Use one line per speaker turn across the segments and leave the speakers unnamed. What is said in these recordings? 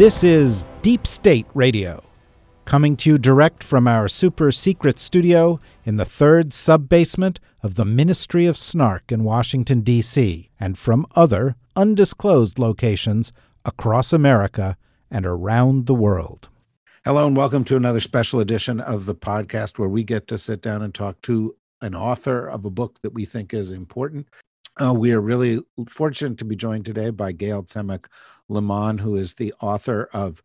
This is Deep State Radio, coming to you direct from our super secret studio in the third sub basement of the Ministry of Snark in Washington, D.C., and from other undisclosed locations across America and around the world. Hello, and welcome to another special edition of the podcast where we get to sit down and talk to an author of a book that we think is important. Uh, we are really fortunate to be joined today by Gail Tzemach Lemmon, who is the author of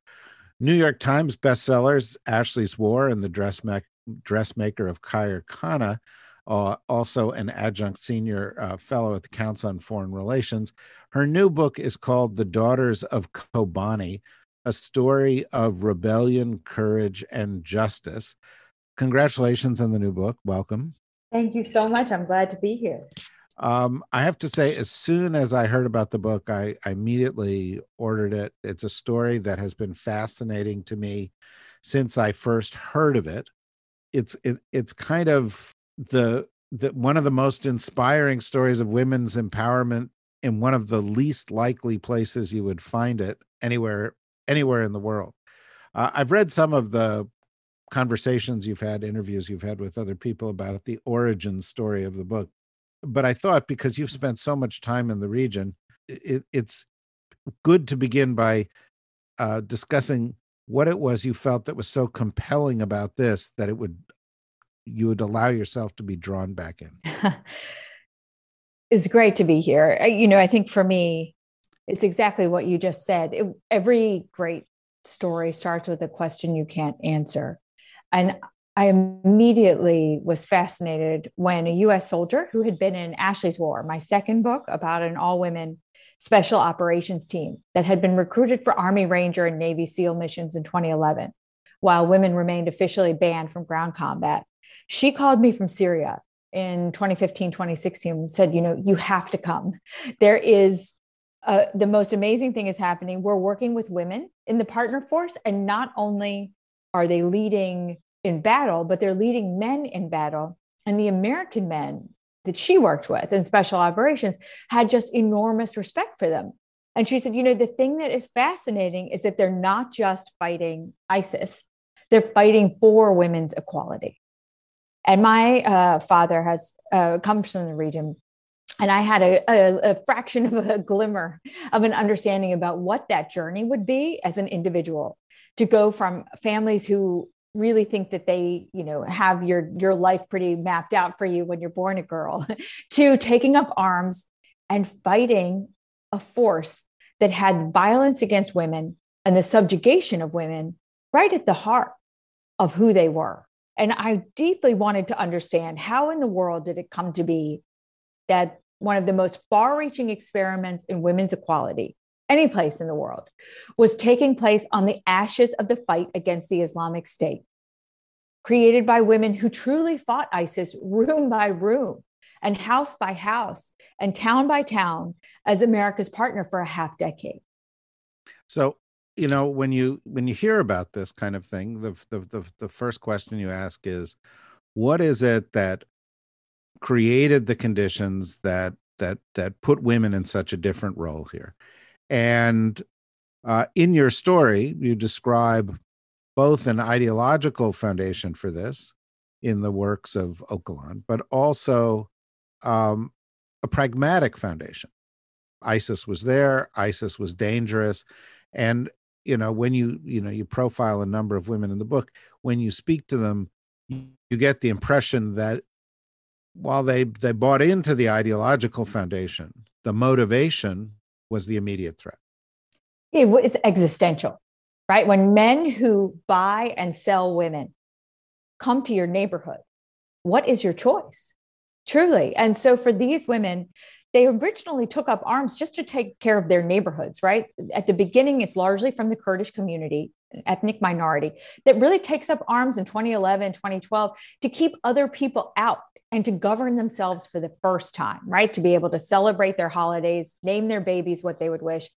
New York Times bestsellers Ashley's War and the Dressma- Dressmaker of Khair uh, also an adjunct senior uh, fellow at the Council on Foreign Relations. Her new book is called The Daughters of Kobani, a story of rebellion, courage, and justice. Congratulations on the new book. Welcome.
Thank you so much. I'm glad to be here.
Um, I have to say, as soon as I heard about the book, I, I immediately ordered it. It's a story that has been fascinating to me since I first heard of it. It's it, it's kind of the the one of the most inspiring stories of women's empowerment in one of the least likely places you would find it anywhere anywhere in the world. Uh, I've read some of the conversations you've had, interviews you've had with other people about the origin story of the book but I thought because you've spent so much time in the region, it, it's good to begin by uh, discussing what it was you felt that was so compelling about this that it would you would allow yourself to be drawn back in.
it's great to be here. You know, I think for me, it's exactly what you just said. It, every great story starts with a question you can't answer. And I immediately was fascinated when a US soldier who had been in Ashley's War, my second book about an all women special operations team that had been recruited for Army Ranger and Navy SEAL missions in 2011, while women remained officially banned from ground combat. She called me from Syria in 2015, 2016 and said, You know, you have to come. There is uh, the most amazing thing is happening. We're working with women in the partner force, and not only are they leading in battle, but they're leading men in battle. And the American men that she worked with in special operations had just enormous respect for them. And she said, you know, the thing that is fascinating is that they're not just fighting ISIS, they're fighting for women's equality. And my uh, father has uh, comes from the region, and I had a, a, a, fraction of a glimmer of an understanding about what that journey would be as an individual to go from families who really think that they you know have your your life pretty mapped out for you when you're born a girl to taking up arms and fighting a force that had violence against women and the subjugation of women right at the heart of who they were. And i deeply wanted to understand how in the world did it come to be that one of the most far reaching experiments in women's equality any place in the world, was taking place on the ashes of the fight against the Islamic State, created by women who truly fought ISIS room by room and house by house and town by town as America's partner for a half decade.
So, you know, when you when you hear about this kind of thing, the the the, the first question you ask is, what is it that created the conditions that that that put women in such a different role here? And uh, in your story, you describe both an ideological foundation for this in the works of Öcalan, but also um, a pragmatic foundation. ISIS was there. ISIS was dangerous, and you know when you you know you profile a number of women in the book, when you speak to them, you, you get the impression that while they they bought into the ideological foundation, the motivation was the immediate threat.
It was existential, right? When men who buy and sell women come to your neighborhood, what is your choice? Truly. And so for these women, they originally took up arms just to take care of their neighborhoods, right? At the beginning, it's largely from the Kurdish community, ethnic minority, that really takes up arms in 2011, 2012 to keep other people out and to govern themselves for the first time, right? To be able to celebrate their holidays, name their babies what they would wish.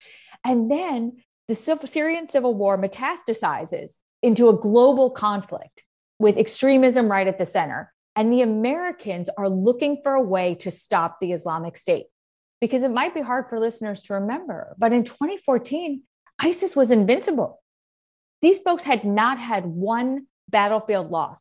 And then the Syrian civil war metastasizes into a global conflict with extremism right at the center. And the Americans are looking for a way to stop the Islamic State because it might be hard for listeners to remember. But in 2014, ISIS was invincible. These folks had not had one battlefield loss.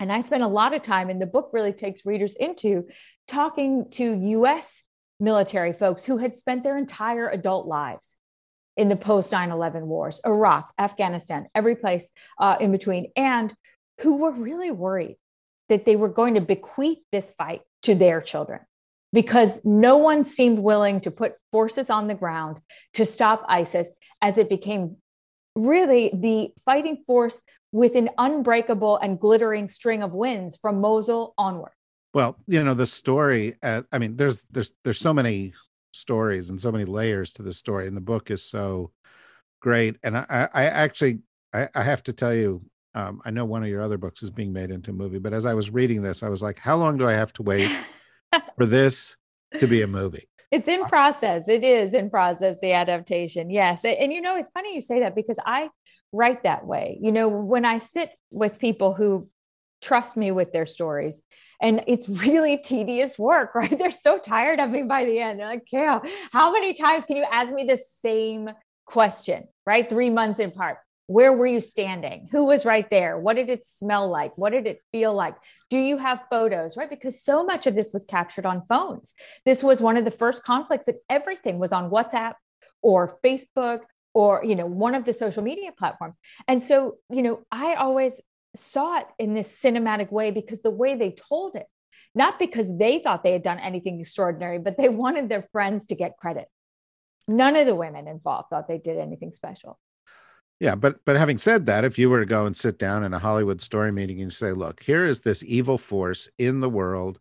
And I spent a lot of time, and the book really takes readers into talking to US military folks who had spent their entire adult lives in the post 9 11 wars, Iraq, Afghanistan, every place uh, in between, and who were really worried that they were going to bequeath this fight to their children because no one seemed willing to put forces on the ground to stop ISIS as it became really the fighting force with an unbreakable and glittering string of wins from Mosul onward.
Well, you know the story. Uh, I mean, there's there's there's so many stories and so many layers to the story, and the book is so great. And I, I actually I, I have to tell you, um, I know one of your other books is being made into a movie, but as I was reading this, I was like, how long do I have to wait for this to be a movie?
It's in process. It is in process, the adaptation. Yes. And, you know, it's funny you say that because I write that way. You know, when I sit with people who trust me with their stories, and it's really tedious work, right? They're so tired of me by the end. They're like, Carol, how many times can you ask me the same question, right? Three months in part. Where were you standing? Who was right there? What did it smell like? What did it feel like? Do you have photos, right? Because so much of this was captured on phones. This was one of the first conflicts that everything was on WhatsApp or Facebook or you know one of the social media platforms and so you know i always saw it in this cinematic way because the way they told it not because they thought they had done anything extraordinary but they wanted their friends to get credit none of the women involved thought they did anything special
yeah, but but having said that, if you were to go and sit down in a Hollywood story meeting and say, "Look, here is this evil force in the world,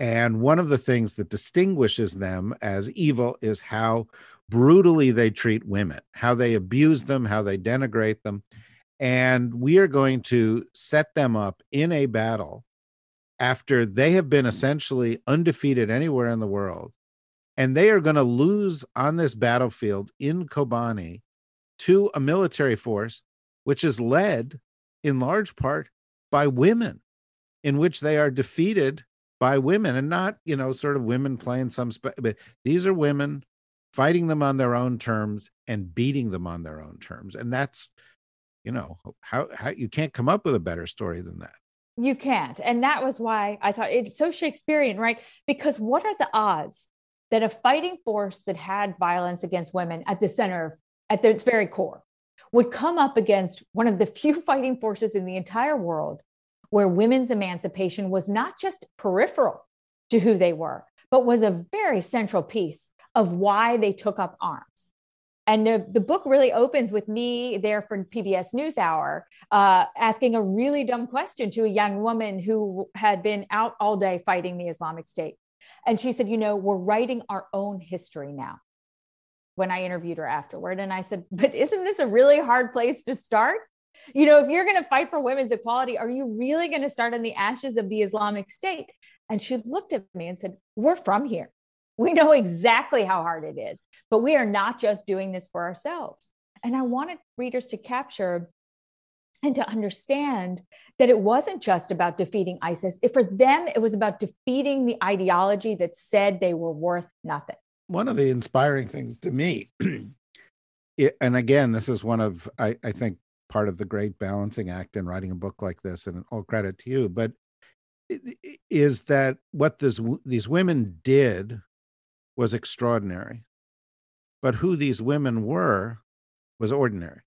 and one of the things that distinguishes them as evil is how brutally they treat women, how they abuse them, how they denigrate them, and we are going to set them up in a battle after they have been essentially undefeated anywhere in the world, and they are going to lose on this battlefield in Kobani." To a military force which is led in large part by women, in which they are defeated by women and not, you know, sort of women playing some, spe- but these are women fighting them on their own terms and beating them on their own terms. And that's, you know, how, how you can't come up with a better story than that.
You can't. And that was why I thought it's so Shakespearean, right? Because what are the odds that a fighting force that had violence against women at the center of at its very core, would come up against one of the few fighting forces in the entire world where women's emancipation was not just peripheral to who they were, but was a very central piece of why they took up arms. And the, the book really opens with me there for PBS NewsHour uh, asking a really dumb question to a young woman who had been out all day fighting the Islamic State. And she said, You know, we're writing our own history now when I interviewed her afterward. And I said, But isn't this a really hard place to start? You know, if you're going to fight for women's equality, are you really going to start on the ashes of the Islamic State? And she looked at me and said, We're from here. We know exactly how hard it is, but we are not just doing this for ourselves. And I wanted readers to capture and to understand that it wasn't just about defeating ISIS. If for them, it was about defeating the ideology that said they were worth nothing
one of the inspiring things to me, it, and again, this is one of I, I think part of the great balancing act in writing a book like this, and all credit to you, but is that what this these women did was extraordinary, but who these women were was ordinary.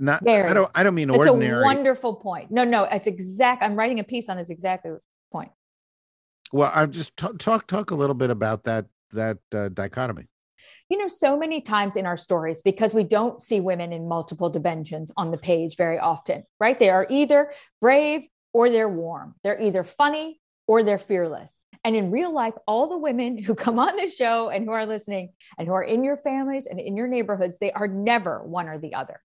Not Very. I don't I don't mean
it's
ordinary.
a wonderful point. No, no, it's exact. I'm writing a piece on this exactly point.
Well, I'm just t- talk talk a little bit about that that uh, dichotomy?
You know, so many times in our stories, because we don't see women in multiple dimensions on the page very often, right? They are either brave or they're warm. They're either funny or they're fearless. And in real life, all the women who come on this show and who are listening and who are in your families and in your neighborhoods, they are never one or the other.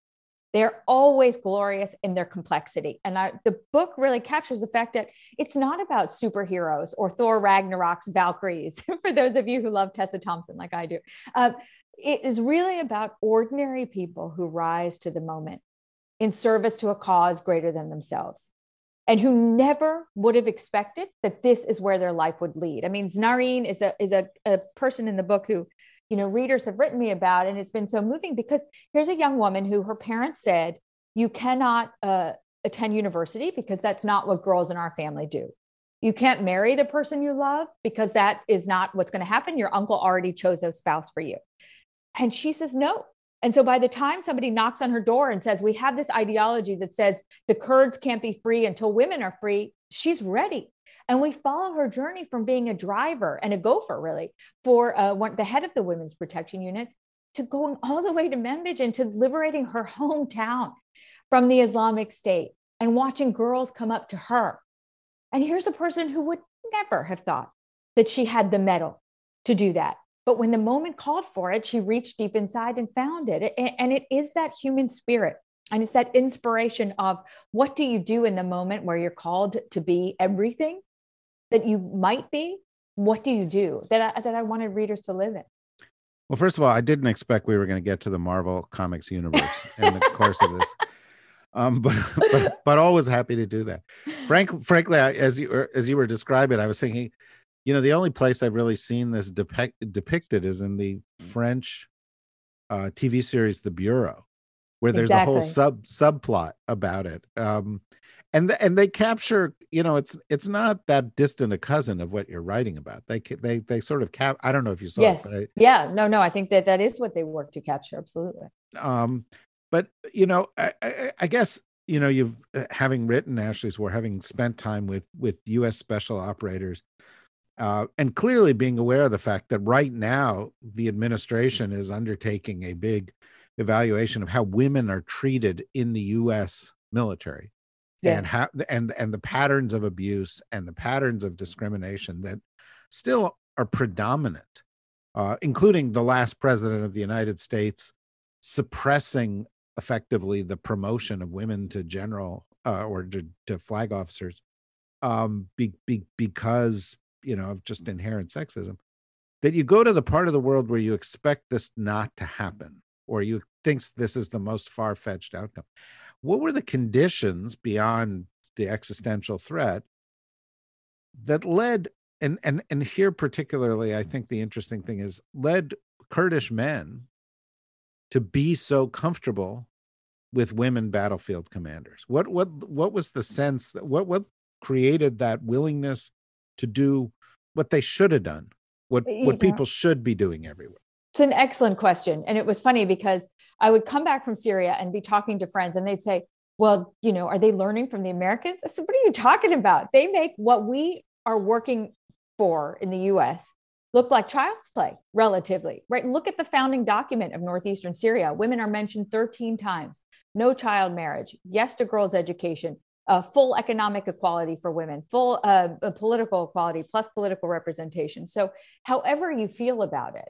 They're always glorious in their complexity. And I, the book really captures the fact that it's not about superheroes or Thor Ragnarok's Valkyries, for those of you who love Tessa Thompson like I do. Uh, it is really about ordinary people who rise to the moment in service to a cause greater than themselves and who never would have expected that this is where their life would lead. I mean, Znarine is a is a, a person in the book who you know readers have written me about and it's been so moving because here's a young woman who her parents said you cannot uh, attend university because that's not what girls in our family do. You can't marry the person you love because that is not what's going to happen. Your uncle already chose a spouse for you. And she says no. And so by the time somebody knocks on her door and says we have this ideology that says the kurds can't be free until women are free she's ready and we follow her journey from being a driver and a gopher, really, for uh, one, the head of the women's protection units to going all the way to Manbij and to liberating her hometown from the Islamic State and watching girls come up to her. And here's a person who would never have thought that she had the mettle to do that. But when the moment called for it, she reached deep inside and found it. And it is that human spirit. And it's that inspiration of what do you do in the moment where you're called to be everything that you might be, what do you do that I, that I wanted readers to live in?
Well, first of all, I didn't expect we were going to get to the Marvel Comics universe in the course of this. Um, but, but but always happy to do that. Frank, frankly, I, as you as you were describing, I was thinking, you know, the only place I've really seen this depict, depicted is in the French uh, TV series The Bureau, where there's exactly. a whole sub subplot about it. Um, and the, and they capture you know it's it's not that distant a cousin of what you're writing about they they they sort of cap i don't know if you saw
yes.
it but I,
yeah no no i think that that is what they work to capture absolutely
um but you know i i, I guess you know you've uh, having written ashley's war having spent time with with us special operators uh, and clearly being aware of the fact that right now the administration is undertaking a big evaluation of how women are treated in the us military yes. and how and and the patterns of abuse and the patterns of discrimination that still are predominant, uh, including the last president of the United States suppressing effectively the promotion of women to general uh, or to, to, flag officers um, be, be, because you know of just inherent sexism that you go to the part of the world where you expect this not to happen or you thinks this is the most far-fetched outcome. What were the conditions beyond the existential threat that led and and and here particularly i think the interesting thing is led kurdish men to be so comfortable with women battlefield commanders? What what what was the sense that what what created that willingness to do what they should have done what what people should be doing everywhere
it's an excellent question. And it was funny because I would come back from Syria and be talking to friends, and they'd say, Well, you know, are they learning from the Americans? I said, What are you talking about? They make what we are working for in the US look like child's play relatively, right? Look at the founding document of Northeastern Syria. Women are mentioned 13 times. No child marriage, yes to girls' education, uh, full economic equality for women, full uh, political equality plus political representation. So, however you feel about it,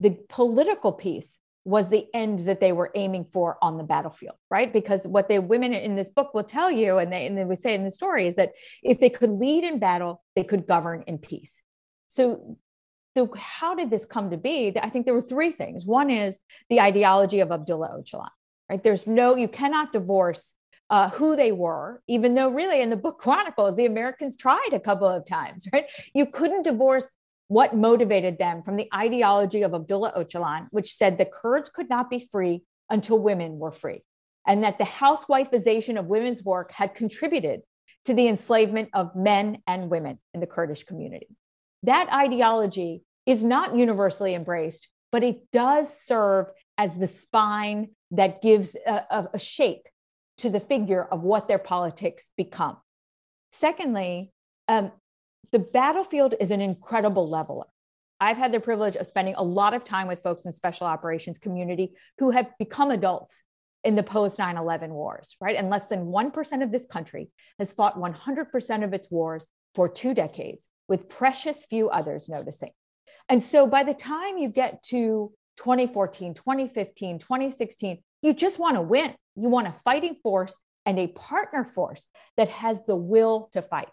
the political piece was the end that they were aiming for on the battlefield, right? Because what the women in this book will tell you, and they, and they would say in the story, is that if they could lead in battle, they could govern in peace. So, so how did this come to be? I think there were three things. One is the ideology of Abdullah Öcalan, right? There's no, you cannot divorce uh, who they were, even though really in the book chronicles, the Americans tried a couple of times, right? You couldn't divorce what motivated them from the ideology of Abdullah Öcalan, which said the Kurds could not be free until women were free, and that the housewifeization of women's work had contributed to the enslavement of men and women in the Kurdish community. That ideology is not universally embraced, but it does serve as the spine that gives a, a shape to the figure of what their politics become. Secondly, um, the battlefield is an incredible leveler. I've had the privilege of spending a lot of time with folks in special operations community who have become adults in the post 9 11 wars, right? And less than 1% of this country has fought 100% of its wars for two decades. with precious few others noticing. And so by the time you get to 2014, 2015, 2016, you just want to win. You want a fighting force and a partner force that has the will to fight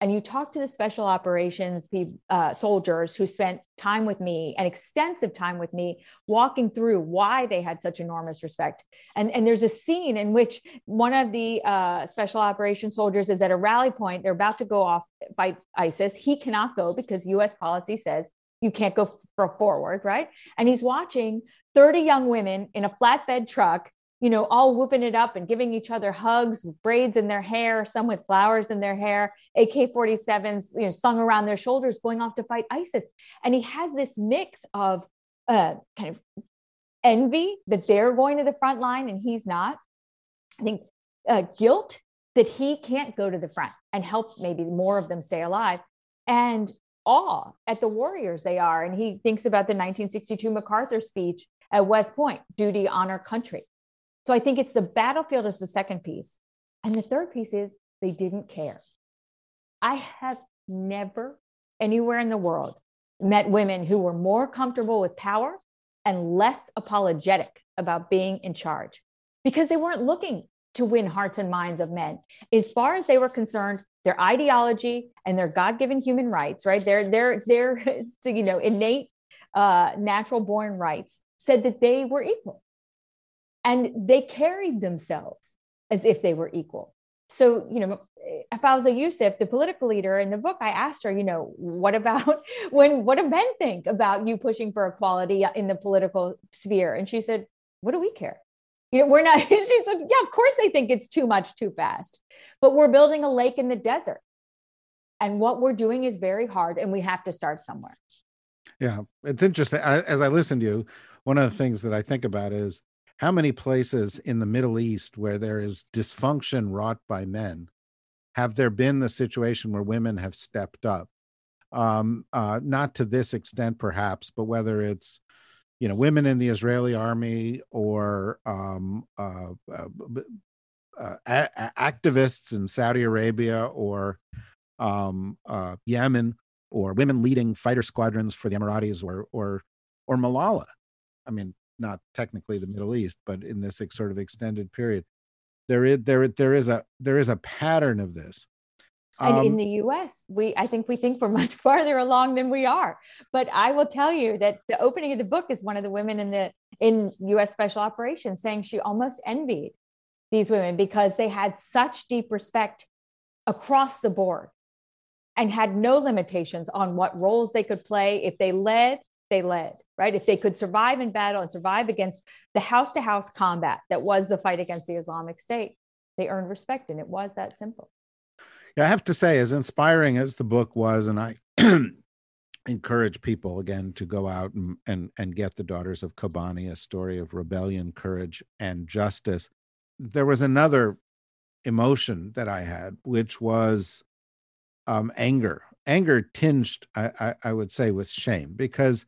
and you talk to the special operations uh, soldiers who spent time with me and extensive time with me walking through why they had such enormous respect. And, and there's a scene in which one of the uh, special operations soldiers is at a rally point. They're about to go off fight isis. He cannot go because us policy says you can't go for forward right? And he's watching 30 young women in a flatbed truck you know, all whooping it up and giving each other hugs, braids in their hair, some with flowers in their hair, AK 47s, you know, slung around their shoulders, going off to fight ISIS. And he has this mix of uh, kind of envy that they're going to the front line and he's not. I think uh, guilt that he can't go to the front and help maybe more of them stay alive. And awe at the warriors they are. And he thinks about the 1962 MacArthur speech at West Point duty, honor, country. So I think it's the battlefield is the second piece. And the third piece is they didn't care. I have never anywhere in the world met women who were more comfortable with power and less apologetic about being in charge because they weren't looking to win hearts and minds of men. As far as they were concerned, their ideology and their God-given human rights, right? Their their their you know innate uh, natural born rights said that they were equal and they carried themselves as if they were equal. So, you know, Fauza Yusuf, the political leader in the book, I asked her, you know, what about when, what do men think about you pushing for equality in the political sphere? And she said, what do we care? You know, we're not, she said, yeah, of course they think it's too much too fast, but we're building a lake in the desert. And what we're doing is very hard and we have to start somewhere.
Yeah, it's interesting. I, as I listen to you, one of the things that I think about is how many places in the Middle East where there is dysfunction wrought by men have there been the situation where women have stepped up? Um, uh, not to this extent, perhaps, but whether it's you know women in the Israeli army or um, uh, uh, uh activists in Saudi Arabia or um, uh, Yemen or women leading fighter squadrons for the Emiratis or or or Malala. I mean, not technically the Middle East, but in this sort of extended period. There is there there is a there is a pattern of this.
And um, in the US, we I think we think we're much farther along than we are. But I will tell you that the opening of the book is one of the women in the in US special operations saying she almost envied these women because they had such deep respect across the board and had no limitations on what roles they could play. If they led, they led right? If they could survive in battle and survive against the house to house combat that was the fight against the Islamic State, they earned respect. And it was that simple.
Yeah, I have to say, as inspiring as the book was, and I encourage people again to go out and, and, and get The Daughters of Kobani, a story of rebellion, courage, and justice. There was another emotion that I had, which was um, anger. Anger tinged, I, I, I would say, with shame, because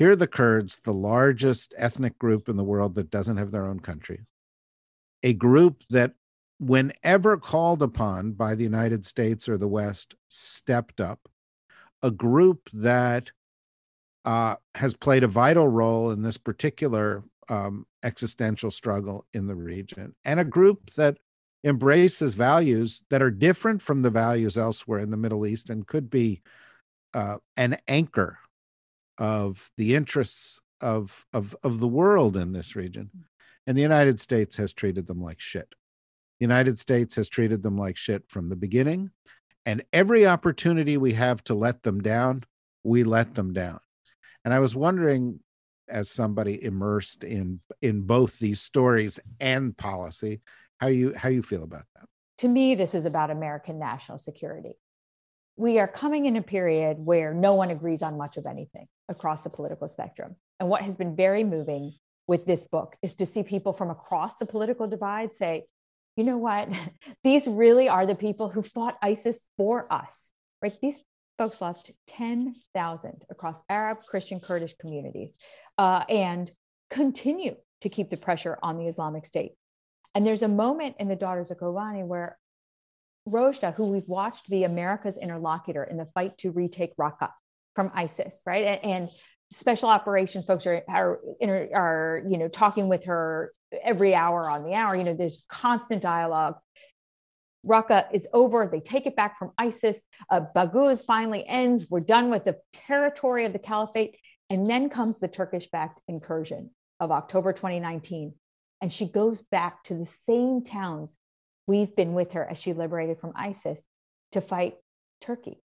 here are the Kurds, the largest ethnic group in the world that doesn't have their own country, a group that, whenever called upon by the United States or the West, stepped up, a group that uh, has played a vital role in this particular um, existential struggle in the region, and a group that embraces values that are different from the values elsewhere in the Middle East and could be uh, an anchor of the interests of of of the world in this region mm. and the united states has treated them like shit. The united states has treated them like shit from the beginning and every opportunity we have to let them down we let them down. And i was wondering as somebody immersed in in both these stories and policy how you how you feel about that?
To me this is about american national security. We are coming in a period where no one agrees on much of anything across the political spectrum. And what has been very moving with this book is to see people from across the political divide say, you know what? These really are the people who fought ISIS for us, right? These folks lost 10,000 across Arab, Christian, Kurdish communities uh, and continue to keep the pressure on the Islamic State. And there's a moment in the Daughters of Kobani where Rojda, who we've watched be America's interlocutor in the fight to retake Raqqa from ISIS, right? And, and special operations folks are are, are you know talking with her every hour on the hour. You know, there's constant dialogue. Raqqa is over. They take it back from ISIS. Uh, Baghouz finally ends. We're done with the territory of the caliphate. And then comes the Turkish backed incursion of October 2019. And she goes back to the same towns we've been with her as she liberated from ISIS to fight Turkey,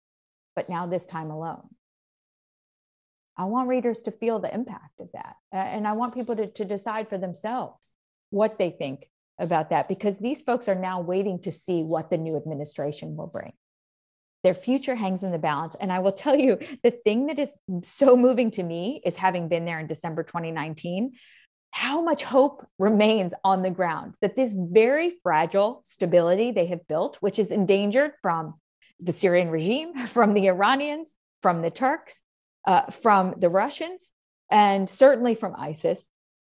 but now this time alone. I want readers to feel the impact of that. And I want people to, to decide for themselves what they think about that, because these folks are now waiting to see what the new administration will bring. Their future hangs in the balance. And I will tell you the thing that is so moving to me is having been there in December 2019, how much hope remains on the ground that this very fragile stability they have built, which is endangered from the Syrian regime, from the Iranians, from the Turks, uh, from the Russians, and certainly from ISIS,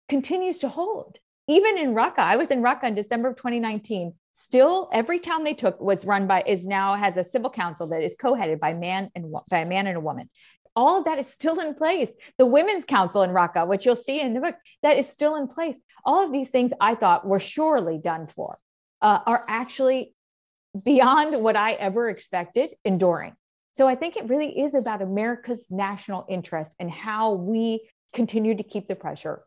continues to hold. Even in Raqqa, I was in Raqqa in December of 2019. Still, every town they took was run by is now has a civil council that is co-headed by man and by a man and a woman all of that is still in place. The Women's Council in Raqqa, which you'll see in the book, that is still in place. All of these things I thought were surely done for uh, are actually beyond what I ever expected, enduring. So I think it really is about America's national interest and how we continue to keep the pressure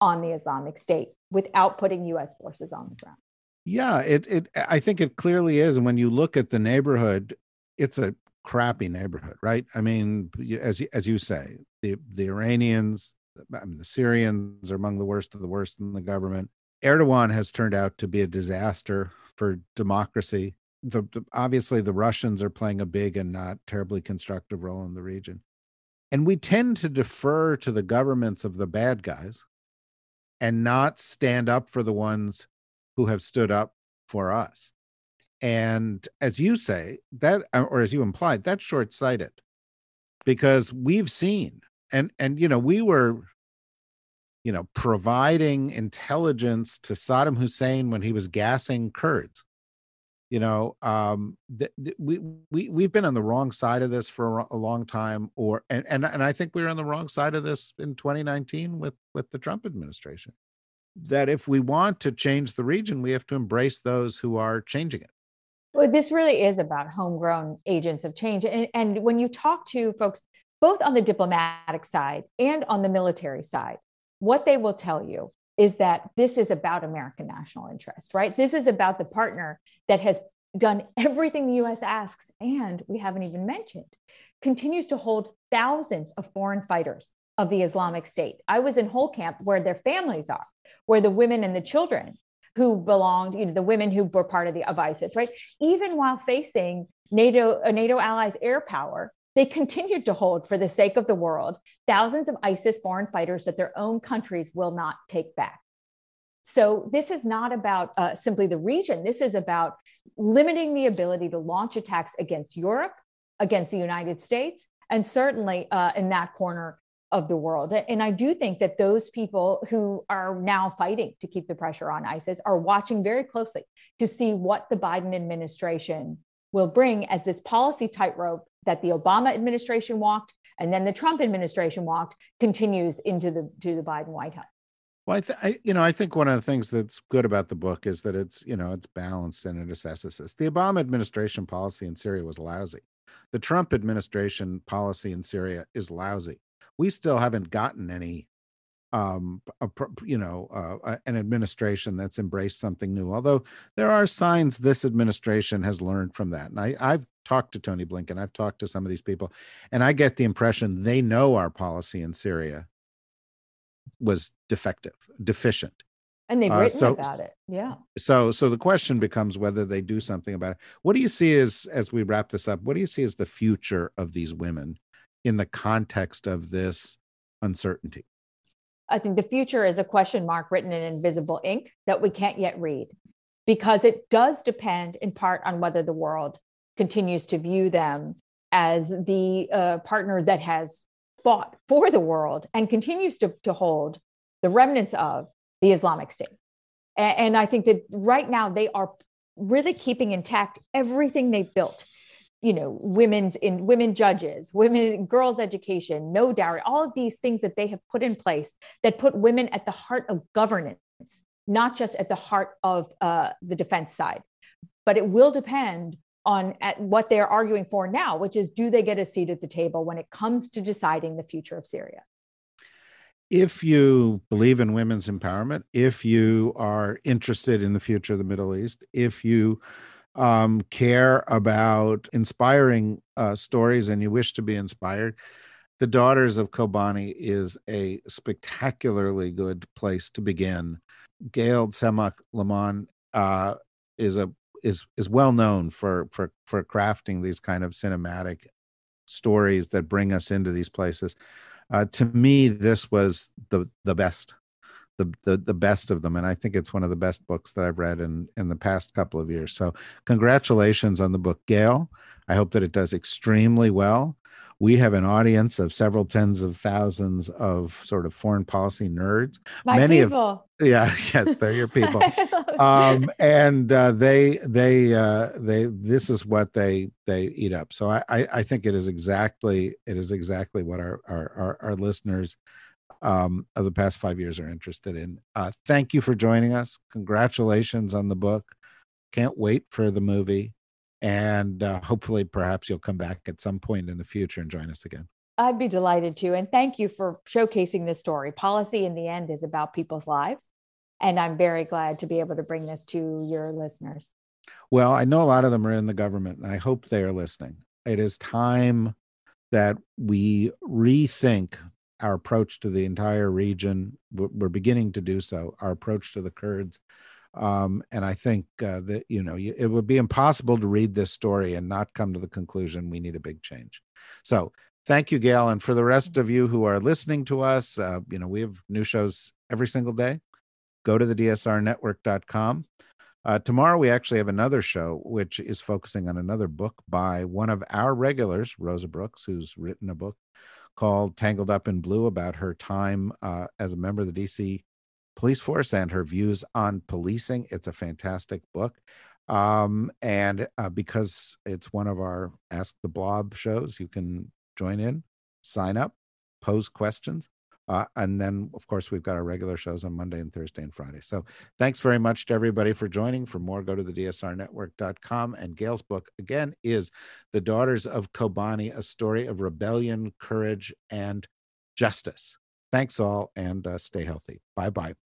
on the Islamic State without putting U.S. forces on the ground.
Yeah, it it I think it clearly is. And when you look at the neighborhood, it's a crappy neighborhood, right? I mean, as as you say, the the Iranians, I mean, the Syrians are among the worst of the worst in the government. Erdogan has turned out to be a disaster for democracy. The, the, obviously, the Russians are playing a big and not terribly constructive role in the region. And we tend to defer to the governments of the bad guys and not stand up for the ones who have stood up for us. And as you say, that uh, or as you implied, that's short-sighted because we've seen and and you know, we were you know, providing intelligence to Saddam Hussein when he was gassing Kurds. You know, um, th- th- we we we've been on the wrong side of this for a long time, or and and and I think we were on the wrong side of this in 2019 with with the Trump administration. That if we want to change the region, we have to embrace those who are changing it.
Well, this really is about homegrown agents of change. And, and when you talk to folks, both on the diplomatic side and on the military side, what they will tell you is that this is about American national interest, right? This is about the partner that has done everything the US asks, and we haven't even mentioned, continues to hold thousands of foreign fighters of the Islamic State. I was in Hol Camp where their families are, where the women and the children who belonged, you know, the women who were part of the of ISIS, right? Even while facing NATO, a NATO allies' air power, they continued to hold, for the sake of the world, thousands of ISIS foreign fighters that their own countries will not take back. So, this is not about uh, simply the region. This is about limiting the ability to launch attacks against Europe, against the United States, and certainly uh, in that corner of the world. And I do think that those people who are now fighting to keep the pressure on ISIS are watching very closely to see what the Biden administration will bring as this policy tightrope that the Obama administration walked and then the Trump administration walked continues into the to the Biden White House.
Well, I, th- I, you know, I think one of the things that's good about the book is that it's, you know, it's balanced and it assesses this. The Obama administration policy in Syria was lousy. The Trump administration policy in Syria is lousy we still haven't gotten any um a, you know uh, an administration that's embraced something new although there are signs this administration has learned from that and i i've talked to tony blinken i've talked to some of these people and i get the impression they know our policy in syria was defective deficient.
And they've uh, written uh, so, about it yeah.
so so the question becomes whether they do something about it. What do you see as as we wrap this up what do you see as the future of these women in the context of this uncertainty?
I think the future is a question mark written in invisible ink that we can't yet read because it does depend in part on whether the world continues to view them as the uh, partner that has fought for the world and continues to, to hold the remnants of the Islamic State. And, and I think that right now they are really keeping intact everything they've built you know women's in women judges women girls education no dowry all of these things that they have put in place that put women at the heart of governance not just at the heart of uh, the defense side. But it will depend on at what they're arguing for now which is do they get a seat at the table when it comes to deciding the future of syria?
If you believe in women's empowerment if you are interested in the future of the middle east if you um, care about inspiring uh, stories and you wish to be inspired, The Daughters of Kobani is a spectacularly good place to begin. Gail Tzemach Lemmon uh, is a is is well known for for for crafting these kind of cinematic stories that bring us into these places. Uh, to me, this was the the best the, the the best of them and i think it's one of the best books that i've read in in the past couple of years. So congratulations on the book gail. I hope that it does extremely well. We have an audience of several tens of thousands of sort of foreign policy nerds.
My
many
people.
of yeah yes they're your people. Um and uh, they they uh they this is what they they eat up. So I, I i think it is exactly it is exactly what our our our, our listeners um, of the past five years are interested in. Uh, thank you for joining us. Congratulations on the book. Can't wait for the movie. And uh, hopefully, perhaps you'll come back at some point in the future and join us again.
I'd be delighted to. And thank you for showcasing this story. Policy in the end is about people's lives. And I'm very glad to be able to bring this to your listeners.
Well, I know a lot of them are in the government, and I hope they are listening. It is time that we rethink our approach to the entire region. We're beginning to do so. Our approach to the Kurds, um, and I think uh, that you know it would be impossible to read this story and not come to the conclusion we need a big change. So thank you, Gail, and for the rest of you who are listening to us, uh, you know we have new shows every single day. Go to the DSRnetwork.com. Uh, tomorrow, we actually have another show which is focusing on another book by one of our regulars, Rosa Brooks, who's written a book called Tangled Up in Blue about her time uh, as a member of the DC police force and her views on policing. It's a fantastic book. Um, and uh, because it's one of our Ask the Blob shows, you can join in, sign up, pose questions. Uh, and then, of course, we've got our regular shows on Monday and Thursday and Friday. So thanks very much to everybody for joining. For more, go to the DSRnetwork.com. And Gail's book, again, is The Daughters of Kobani, a story of rebellion, courage, and justice. Thanks all, and uh, stay healthy. Bye bye.